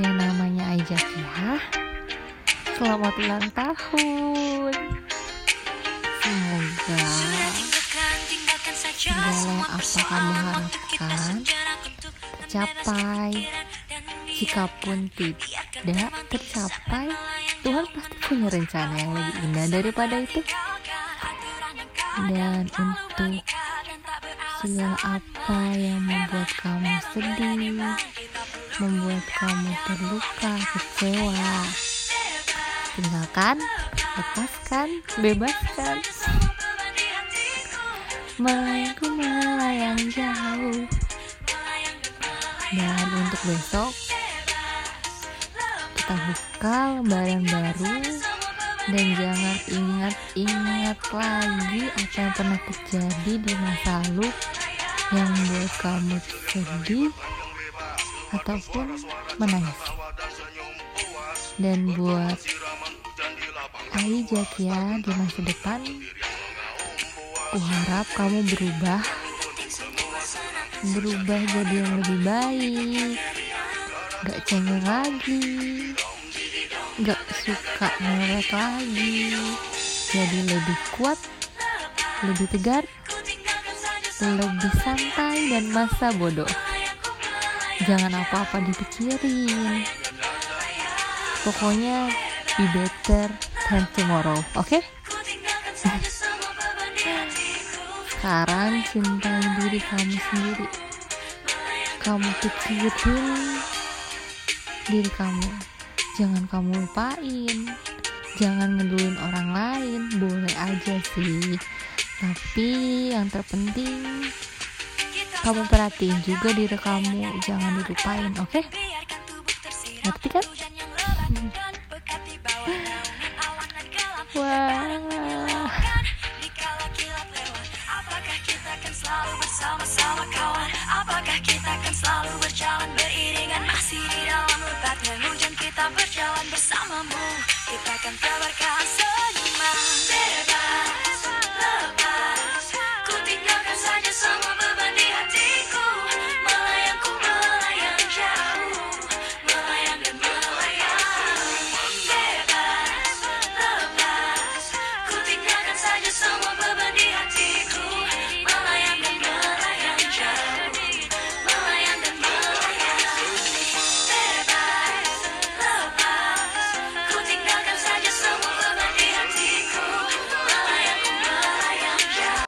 yang namanya Aijah ya. selamat ulang tahun. Semoga segala apa kamu harapkan tercapai. Jika pun tidak tercapai Tuhan pasti punya rencana yang lebih indah daripada itu. Dan untuk segala apa yang membuat kamu sedih membuat kamu terluka, kecewa, tinggalkan, lepaskan, bebaskan. Melayangku melayang jauh. Dan untuk besok kita buka lembaran baru dan jangan ingat-ingat lagi apa yang pernah terjadi di masa lalu yang membuat kamu sedih ataupun menangis. Dan buat Ali Jatia di masa depan aku harap kamu berubah berubah jadi yang lebih baik. Gak cengeng lagi gak suka melek lagi. Jadi lebih kuat lebih tegar lebih santai dan masa bodoh jangan apa-apa dipikirin. Pokoknya be better than tomorrow oke? Okay? sekarang cintai diri kamu sendiri. Kamu pikirin diri kamu. Jangan kamu lupain. Jangan ngeduluin orang lain. Boleh aja sih. Tapi yang terpenting kamu perhatiin juga diri kamu jangan dilupain oke okay? ngerti kan wah bersama-sama kawan Apakah kita akan selalu berjalan beriringan Masih di dalam lebatnya hujan kita berjalan bersamamu Kita akan